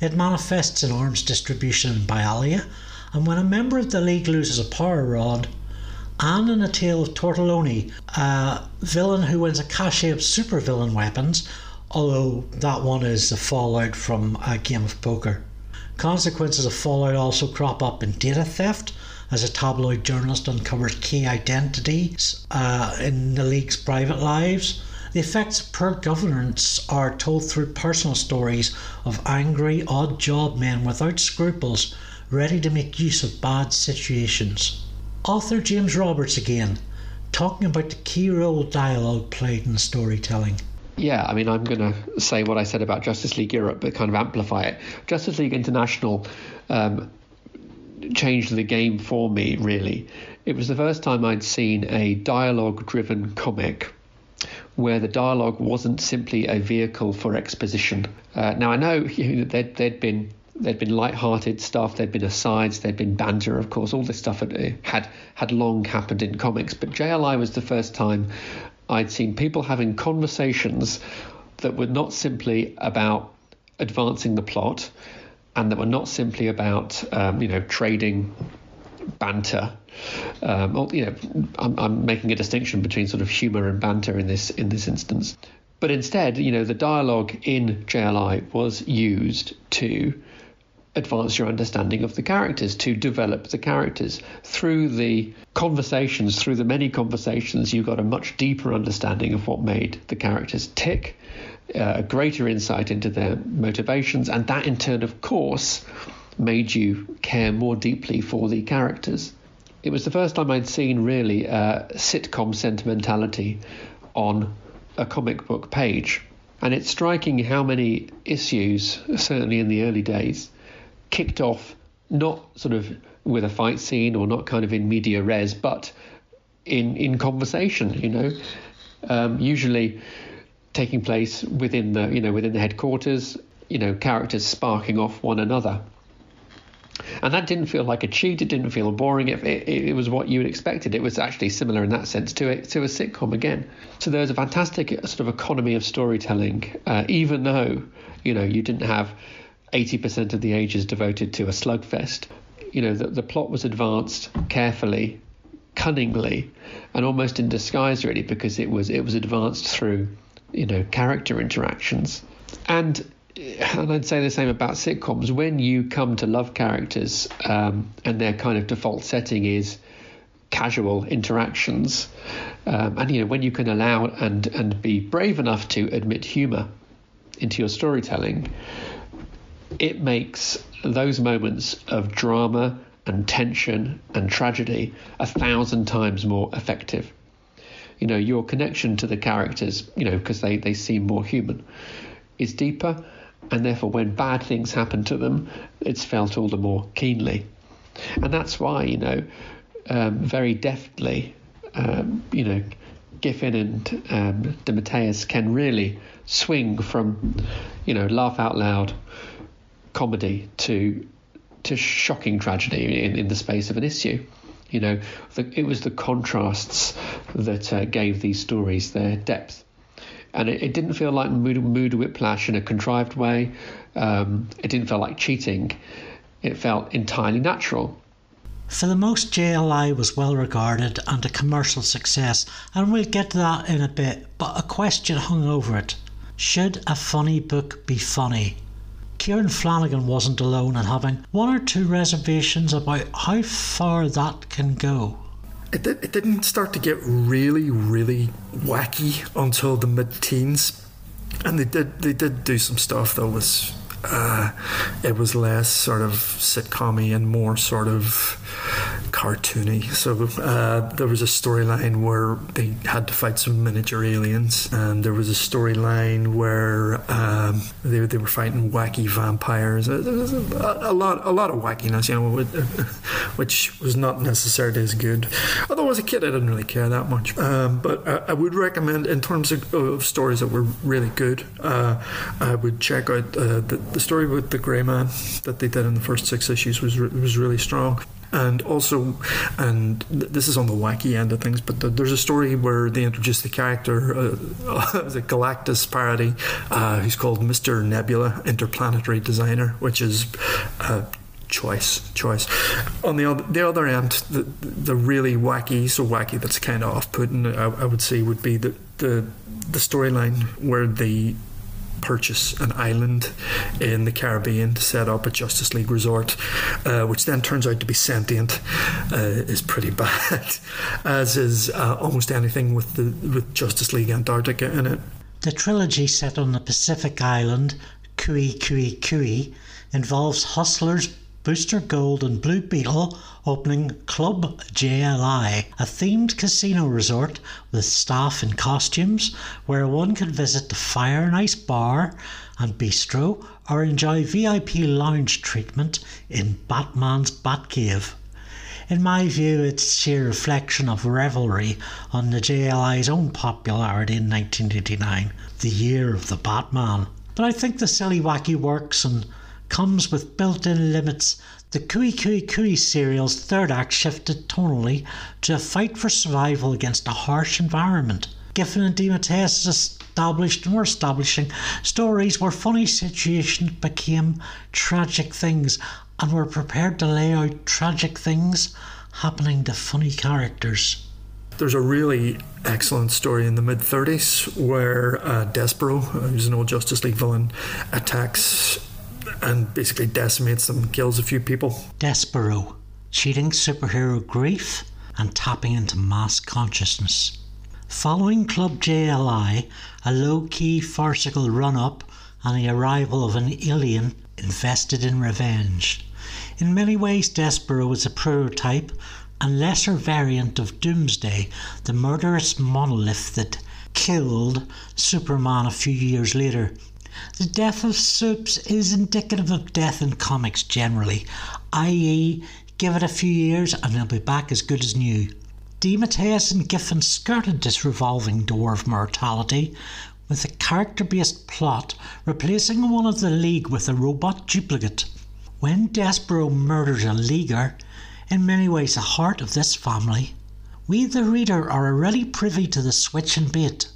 It manifests in arms distribution in Bialya, and when a member of the League loses a power rod, and in A Tale of Tortelloni, a villain who wins a cache of supervillain weapons, although that one is the fallout from a game of poker. Consequences of fallout also crop up in data theft, as a tabloid journalist uncovers key identities uh, in the League's private lives. The effects of poor governance are told through personal stories of angry, odd job men without scruples, ready to make use of bad situations. Author James Roberts again, talking about the key role dialogue played in storytelling. Yeah, I mean, I'm going to say what I said about Justice League Europe, but kind of amplify it. Justice League International um, changed the game for me, really. It was the first time I'd seen a dialogue driven comic where the dialogue wasn't simply a vehicle for exposition. Uh, now I know you know, there'd, there'd been there'd been light-hearted stuff, there'd been asides, there'd been banter, of course. All this stuff had had had long happened in comics, but JLI was the first time I'd seen people having conversations that were not simply about advancing the plot, and that were not simply about um, you know trading banter. Um, you know, I'm, I'm making a distinction between sort of humour and banter in this in this instance. But instead, you know, the dialogue in JLI was used to advance your understanding of the characters, to develop the characters. Through the conversations, through the many conversations, you got a much deeper understanding of what made the characters tick, uh, a greater insight into their motivations, and that in turn, of course, made you care more deeply for the characters. It was the first time I'd seen really uh, sitcom sentimentality on a comic book page. And it's striking how many issues, certainly in the early days, kicked off not sort of with a fight scene or not kind of in media res, but in in conversation. You know, um, usually taking place within the you know within the headquarters. You know, characters sparking off one another. And that didn't feel like a cheat. It didn't feel boring. It, it, it was what you expected. It was actually similar in that sense to a, to a sitcom again. So there's a fantastic sort of economy of storytelling, uh, even though you know you didn't have 80% of the ages devoted to a slugfest. You know, the, the plot was advanced carefully, cunningly, and almost in disguise, really, because it was it was advanced through, you know, character interactions. And and I'd say the same about sitcoms. When you come to love characters, um, and their kind of default setting is casual interactions, um, and you know when you can allow and and be brave enough to admit humour into your storytelling, it makes those moments of drama and tension and tragedy a thousand times more effective. You know, your connection to the characters, you know, because they, they seem more human, is deeper and therefore when bad things happen to them, it's felt all the more keenly. And that's why, you know, um, very deftly, um, you know, Giffen and um, can really swing from, you know, laugh out loud comedy to to shocking tragedy in, in the space of an issue. You know, the, it was the contrasts that uh, gave these stories their depth. And it, it didn't feel like mood, mood whiplash in a contrived way. Um, it didn't feel like cheating. It felt entirely natural. For the most, JLI was well regarded and a commercial success, and we'll get to that in a bit, but a question hung over it. Should a funny book be funny? Ciaran Flanagan wasn't alone in having one or two reservations about how far that can go. It, did, it didn't start to get really, really wacky until the mid teens. And they did they did do some stuff that was uh, it was less sort of sitcommy and more sort of cartoony. So uh, there was a storyline where they had to fight some miniature aliens, and there was a storyline where um, they, they were fighting wacky vampires. There was a, a, lot a lot of wackiness, you know, which was not necessarily as good. Although as a kid, I didn't really care that much. Um, but I, I, would recommend, in terms of, of, stories that were really good, uh, I would check out uh, the, the story with the Grey Man that they did in the first six issues was was really strong and also, and this is on the wacky end of things, but the, there's a story where they introduce the character, uh, a Galactus parody, uh, who's called Mr. Nebula, Interplanetary Designer, which is. Uh, choice choice on the other the other end the the really wacky so wacky that's kind of off-putting I, I would say would be the the the storyline where the purchase an island in the Caribbean to set up a Justice League resort, uh, which then turns out to be sentient, uh, is pretty bad, as is uh, almost anything with the with Justice League Antarctica in it. The trilogy set on the Pacific island, Kooey Kooey Kooey, involves hustlers Booster Gold and Blue Beetle opening Club JLI, a themed casino resort with staff in costumes where one can visit the Fire and Ice Bar and Bistro or enjoy VIP lounge treatment in Batman's Batcave. In my view, it's sheer reflection of revelry on the JLI's own popularity in 1989, the year of the Batman. But I think the silly wacky works and comes with built-in limits. The Kooey Kooey Kooey serial's third act shifted tonally to a fight for survival against a harsh environment. Giffen and DeMatteis established and were establishing stories where funny situations became tragic things and were prepared to lay out tragic things happening to funny characters. There's a really excellent story in the mid 30s where uh, Despero, who's an old Justice League villain, attacks and basically decimates them, kills a few people. Despero, cheating superhero grief and tapping into mass consciousness. Following Club JLI, a low key farcical run up and the arrival of an alien invested in revenge. In many ways, Despero is a prototype and lesser variant of Doomsday, the murderous monolith that killed Superman a few years later. The death of Supes is indicative of death in comics generally, i.e., give it a few years and they'll be back as good as new. DeMatteis and Giffen skirted this revolving door of mortality with a character based plot replacing one of the League with a robot duplicate. When Despero murders a Leaguer, in many ways the heart of this family, we the reader are already privy to the switch and bait.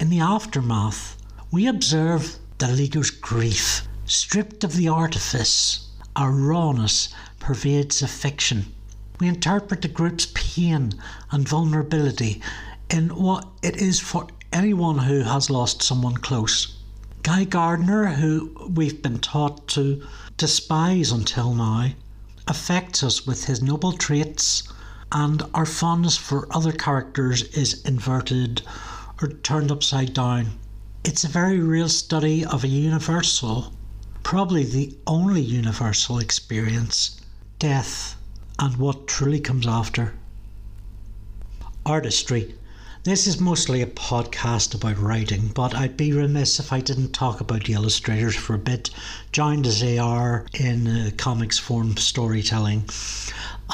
In the aftermath, we observe the leader's grief, stripped of the artifice, a rawness pervades the fiction. We interpret the group's pain and vulnerability in what it is for anyone who has lost someone close. Guy Gardner, who we've been taught to despise until now, affects us with his noble traits, and our fondness for other characters is inverted or turned upside down. It's a very real study of a universal, probably the only universal experience death and what truly comes after. Artistry. This is mostly a podcast about writing, but I'd be remiss if I didn't talk about the illustrators for a bit, joined as they are in uh, comics form storytelling.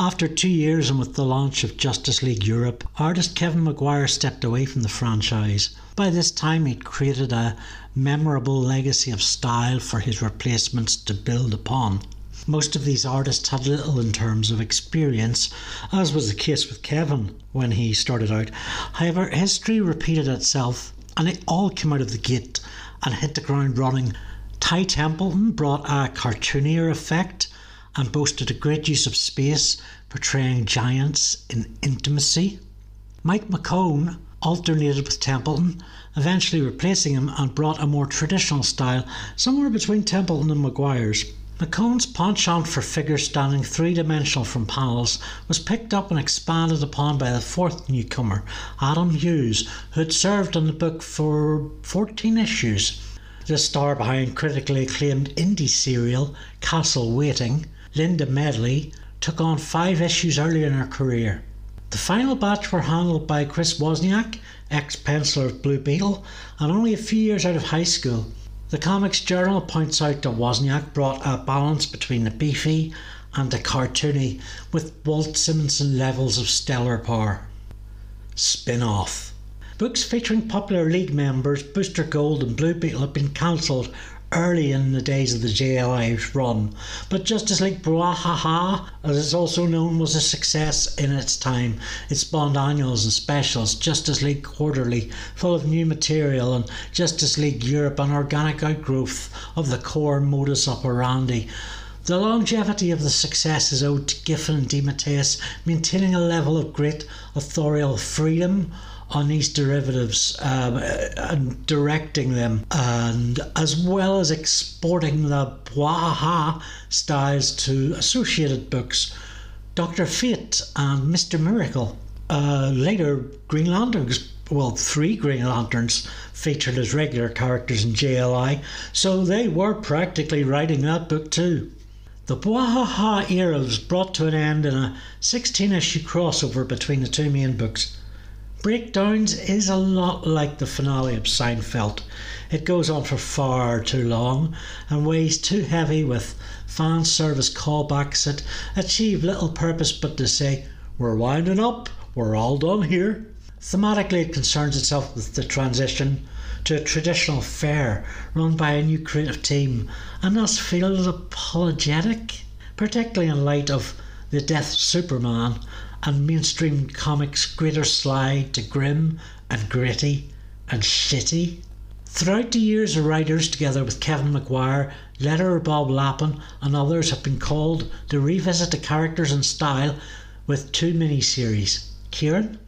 After two years and with the launch of Justice League Europe, artist Kevin Maguire stepped away from the franchise. By this time, he'd created a memorable legacy of style for his replacements to build upon. Most of these artists had little in terms of experience, as was the case with Kevin when he started out. However, history repeated itself and they all came out of the gate and hit the ground running. Ty Templeton brought a cartoonier effect and boasted a great use of space, portraying giants in intimacy. Mike McKone alternated with Templeton, eventually replacing him and brought a more traditional style, somewhere between Templeton and Maguire's. McKone's penchant for figures standing three dimensional from panels was picked up and expanded upon by the fourth newcomer, Adam Hughes, who had served on the book for 14 issues. The star behind critically acclaimed indie serial Castle Waiting, Linda Medley, took on five issues earlier in her career. The final batch were handled by Chris Wozniak, ex penciler of Blue Beetle, and only a few years out of high school. The Comics Journal points out that Wozniak brought a balance between the beefy and the cartoony, with Walt Simonson levels of stellar power. Spin off. Books featuring popular League members Booster Gold and Blue Beetle have been cancelled early in the days of the JLI's run, but Justice League Brouhaha, as it's also known, was a success in its time. It spawned annuals and specials, Justice League Quarterly, full of new material, and Justice League Europe, an organic outgrowth of the core modus operandi. The longevity of the success is owed to Giffen and DeMatteis maintaining a level of great authorial freedom on these derivatives um, and directing them, and as well as exporting the Brouhaha styles to associated books, Doctor Fate and Mister Miracle. Uh, later, Green Lanterns, well, three Green Lanterns featured as regular characters in JLI, so they were practically writing that book too. The Brouhaha era was brought to an end in a 16 issue crossover between the two main books. Breakdowns is a lot like the finale of Seinfeld. It goes on for far too long and weighs too heavy with fan service callbacks that achieve little purpose but to say, We're winding up, we're all done here. Thematically, it concerns itself with the transition to a traditional fair run by a new creative team and thus feels apologetic, particularly in light of the death of Superman and mainstream comics' greater slide to grim and gritty and shitty. Throughout the years, writers, together with Kevin Maguire, letterer Bob Lappan, and others, have been called to revisit the characters and style with two mini-series. Ciaran?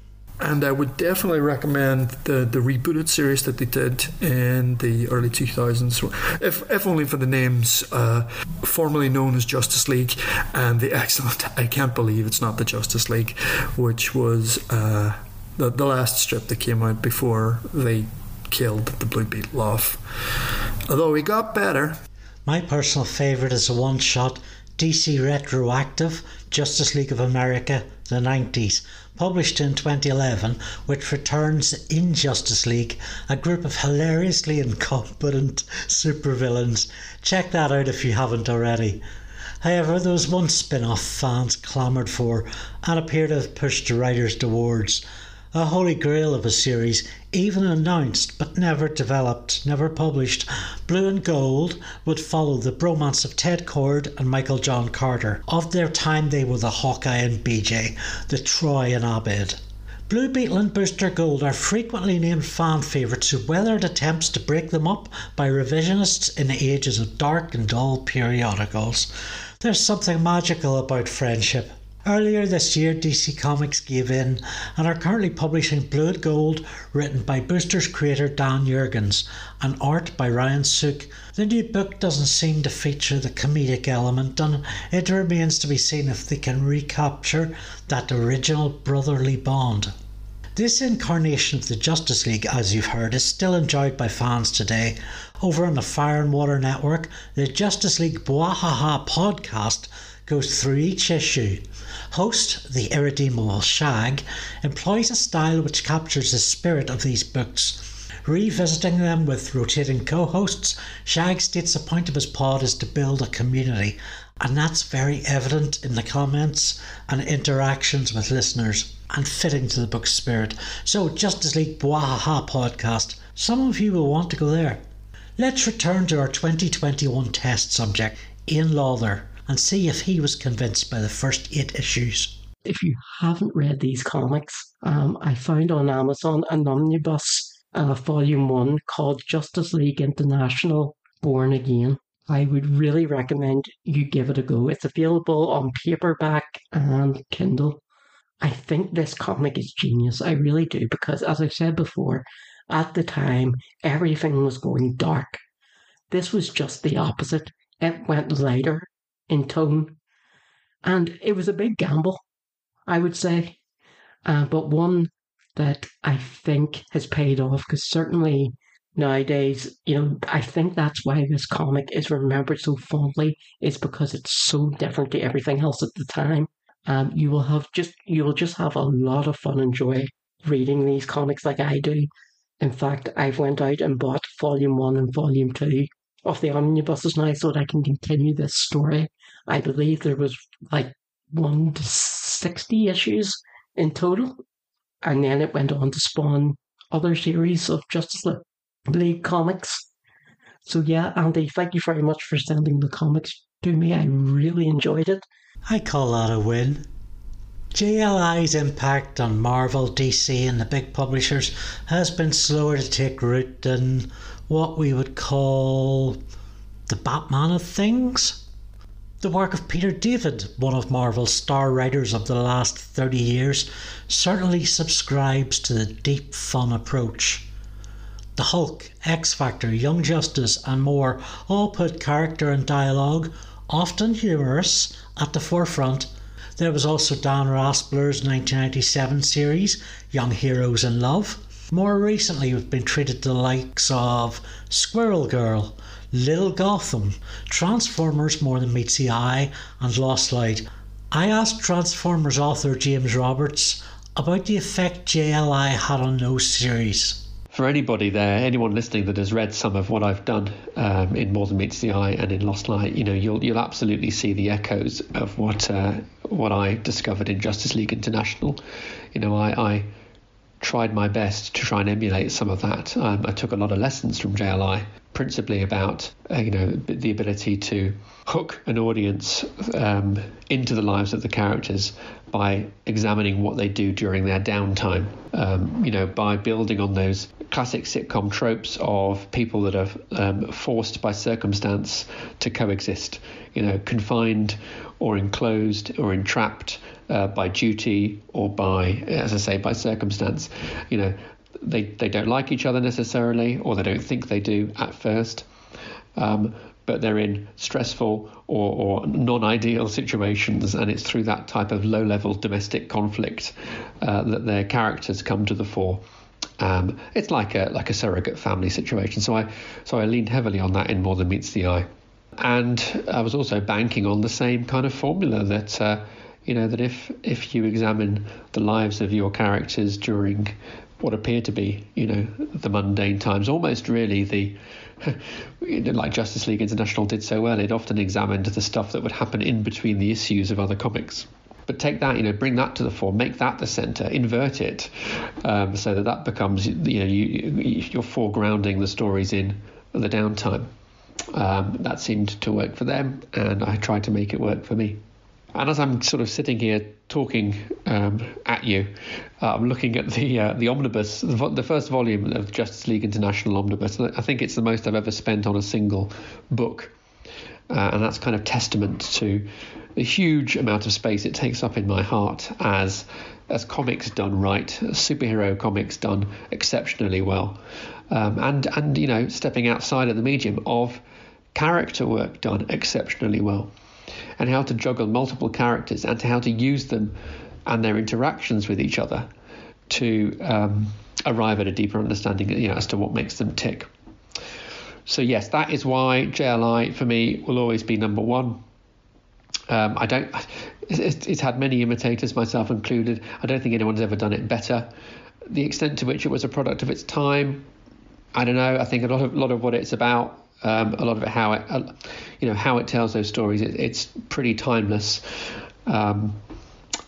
And I would definitely recommend the, the rebooted series that they did in the early 2000s, if, if only for the names uh, formerly known as Justice League and the excellent I Can't Believe It's Not the Justice League, which was uh, the, the last strip that came out before they killed the Blue Beetle off. Although he got better. My personal favourite is a one shot DC Retroactive Justice League of America, the 90s published in 2011, which returns in Justice League a group of hilariously incompetent supervillains. Check that out if you haven't already. However, there was one spin off fans clamoured for and appeared to have pushed the writers towards a holy grail of a series, even announced but never developed, never published. Blue and Gold would follow the bromance of Ted Kord and Michael Jon Carter. Of their time, they were the Hawkeye and BJ, the Troy and Abed. Blue Beetle and Booster Gold are frequently named fan favourites who weathered attempts to break them up by revisionists in the ages of dark and dull periodicals. There's something magical about friendship. Earlier this year, DC Comics gave in and are currently publishing and Gold, written by Booster's creator Dan Jurgens and art by Ryan Sook. The new book doesn't seem to feature the comedic element, and it remains to be seen if they can recapture that original brotherly bond. This incarnation of the Justice League, as you've heard, is still enjoyed by fans today. Over on the Fire and Water Network, the Justice League Bwahaha podcast goes through each issue. Host, the irredeemable Shag, employs a style which captures the spirit of these books. Revisiting them with rotating co hosts, Shag states the point of his pod is to build a community, and that's very evident in the comments and interactions with listeners and fitting to the book's spirit. So, Justice League Bwahaha podcast, some of you will want to go there. Let's return to our 2021 test subject, Ian Lawther, and see if he was convinced by the first eight issues. If you haven't read these comics, um, I found on Amazon an omnibus uh, volume one called Justice League International Born Again. I would really recommend you give it a go. It's available on paperback and Kindle. I think this comic is genius. I really do, because as I said before, at the time, everything was going dark. This was just the opposite. It went lighter in tone, and it was a big gamble, I would say, uh, but one that I think has paid off because certainly nowadays, you know, I think that's why this comic is remembered so fondly, is because it's so different to everything else at the time. Um, you will have just you will just have a lot of fun and joy reading these comics like I do. In fact, I've went out and bought volume one and volume two of the omnibuses now so that I can continue this story. I believe there was like one to sixty issues in total, and then it went on to spawn other series of Justice League comics. So yeah, Andy, thank you very much for sending the comics to me. I really enjoyed it. I call that a win. JLI's impact on Marvel, DC, and the big publishers has been slower to take root than what we would call the Batman of things. The work of Peter David, one of Marvel's star writers of the last 30 years, certainly subscribes to the deep fun approach. The Hulk, X Factor, Young Justice, and more all put character and dialogue often humorous, at the forefront. There was also Dan Raspler's 1997 series, Young Heroes in Love. More recently, we've been treated to the likes of Squirrel Girl, Little Gotham, Transformers More Than Meets the Eye, and Lost Light. I asked Transformers author James Roberts about the effect JLI had on those series for anybody there, anyone listening that has read some of what I've done um, in More Than Meets the Eye and in Lost Light, you know, you'll you'll absolutely see the echoes of what uh, what I discovered in Justice League International. You know, I, I tried my best to try and emulate some of that. Um, I took a lot of lessons from JLI, principally about uh, you know the ability to hook an audience um, into the lives of the characters by examining what they do during their downtime. Um, you know, by building on those classic sitcom tropes of people that are um, forced by circumstance to coexist. You know, confined or enclosed or entrapped uh, by duty or by, as I say, by circumstance. You know, they they don't like each other necessarily, or they don't think they do at first. Um, but they're in stressful or, or non ideal situations, and it's through that type of low level domestic conflict uh, that their characters come to the fore. Um, it's like a like a surrogate family situation. So I so I leaned heavily on that in More Than Meets the Eye, and I was also banking on the same kind of formula that. Uh, you know that if if you examine the lives of your characters during what appear to be, you know, the mundane times, almost really the like Justice League International did so well, it often examined the stuff that would happen in between the issues of other comics. But take that, you know, bring that to the fore, make that the center, invert it, um, so that that becomes, you know, you, you're foregrounding the stories in the downtime. Um, that seemed to work for them, and I tried to make it work for me. And as I'm sort of sitting here talking um, at you, uh, I'm looking at the uh, the omnibus, the, the, first volume of Justice League International omnibus. I think it's the most I've ever spent on a single book, uh, and that's kind of testament to the huge amount of space it takes up in my heart as as comics done right, superhero comics done exceptionally well, um, and and you know stepping outside of the medium of character work done exceptionally well and how to juggle multiple characters and to how to use them and their interactions with each other to um, arrive at a deeper understanding you know, as to what makes them tick. So, yes, that is why JLI for me will always be number one. Um, I don't. It's, it's, had many imitators, myself included. I don't think anyone's ever done it better. The extent to which it was a product of its time, I don't know. I think a lot of lot of what it's about, um, a lot of it how it, uh, you know, how it tells those stories. It, it's pretty timeless. Um,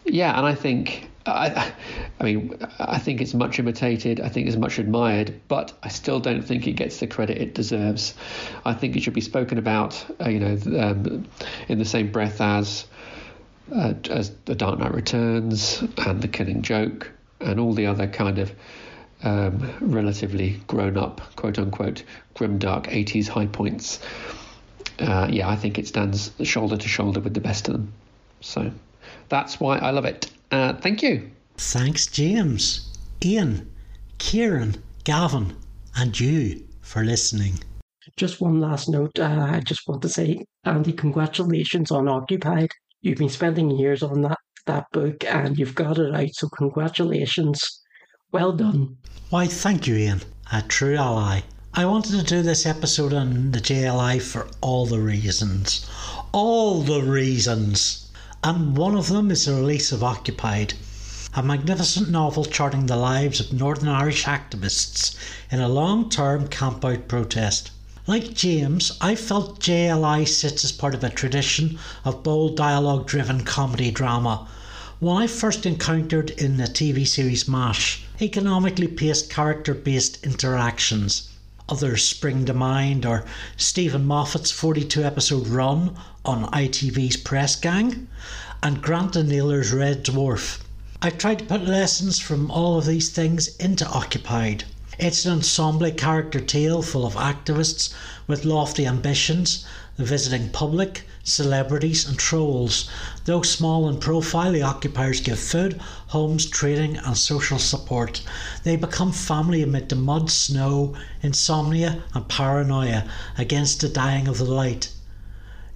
yeah, and I think I, I mean, I think it's much imitated. I think it's much admired, but I still don't think it gets the credit it deserves. I think it should be spoken about, uh, you know, um, in the same breath as uh, as The Dark Knight Returns and The Killing Joke and all the other kind of um, relatively grown up, quote unquote, grimdark 80s high points. Uh, yeah, I think it stands shoulder to shoulder with the best of them. So that's why I love it. Uh, thank you. Thanks, James, Ian, Ciaran, Gavin, and you for listening. Just one last note. Uh, I just want to say, Andy, congratulations on Occupied. You've been spending years on that, that book and you've got it out, so congratulations. Well done. Why, thank you, Ian. A true ally. I wanted to do this episode on the JLI for all the reasons. All the reasons. And one of them is the release of Occupied, a magnificent novel charting the lives of Northern Irish activists in a long term camp out protest. Like James, I felt JLI sits as part of a tradition of bold dialogue driven comedy drama. One I first encountered in the TV series MASH, economically paced character based interactions. Others spring to mind are Steven Moffat's 42 episode run on ITV's Press Gang and Grant Naylor's Red Dwarf. I tried to put lessons from all of these things into Occupied. It's an ensemble character tale full of activists with lofty ambitions, the visiting public, celebrities, and trolls. Though small in profile, the occupiers give food, homes, training, and social support. They become family amid the mud, snow, insomnia, and paranoia against the dying of the light.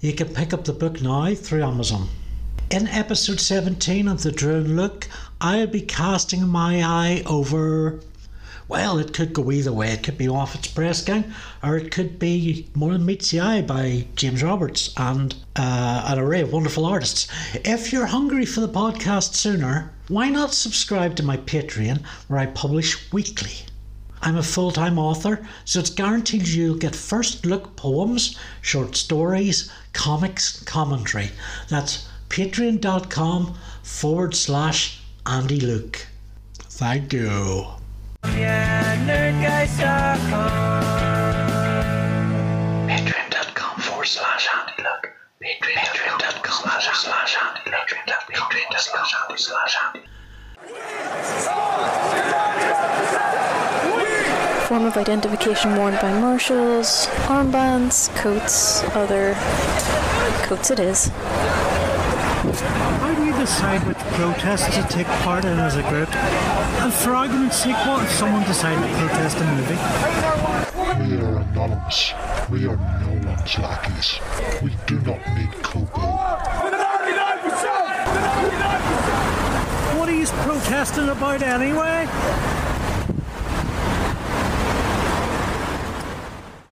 You can pick up the book now through Amazon. In episode 17 of The Drone Look, I'll be casting my eye over well, it could go either way. It could be Moffat's Press Gang, or it could be More Than Meets the Eye by James Roberts and uh, an array of wonderful artists. If you're hungry for the podcast sooner, why not subscribe to my Patreon where I publish weekly? I'm a full time author, so it's guaranteed you'll get first look poems, short stories, comics, commentary. That's patreon.com forward slash Andy Luke. Thank you. Yeah, Patreon.com forward slash Andy Luke. Patreon.com slash Andy Luke. Patreon.com slash Andy Form of identification worn by marshals, armbands, coats, other coats it is. How do you decide which protests to take part in as a group? And for argument's sake, what if someone decided to protest a movie? We are anonymous. We are no one's lackeys. We do not need Kobo. What are you protesting about anyway?